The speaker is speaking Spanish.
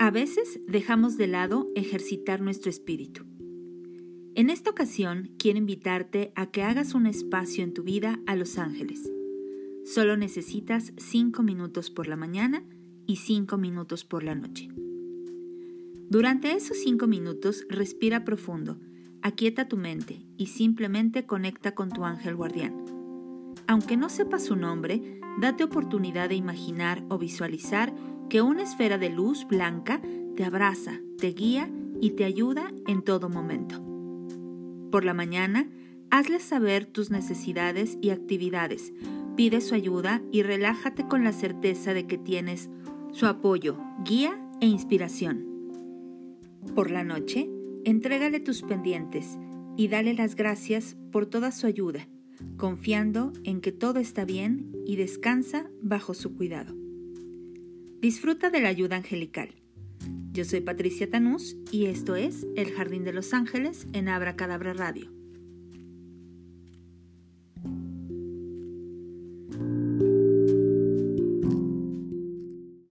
A veces dejamos de lado ejercitar nuestro espíritu. En esta ocasión quiero invitarte a que hagas un espacio en tu vida a los ángeles. Solo necesitas 5 minutos por la mañana y 5 minutos por la noche. Durante esos 5 minutos respira profundo, aquieta tu mente y simplemente conecta con tu ángel guardián. Aunque no sepas su nombre, date oportunidad de imaginar o visualizar que una esfera de luz blanca te abraza, te guía y te ayuda en todo momento. Por la mañana, hazle saber tus necesidades y actividades, pide su ayuda y relájate con la certeza de que tienes su apoyo, guía e inspiración. Por la noche, entrégale tus pendientes y dale las gracias por toda su ayuda, confiando en que todo está bien y descansa bajo su cuidado. Disfruta de la ayuda angelical. Yo soy Patricia Tanús y esto es El Jardín de los Ángeles en Abra Cadabra Radio.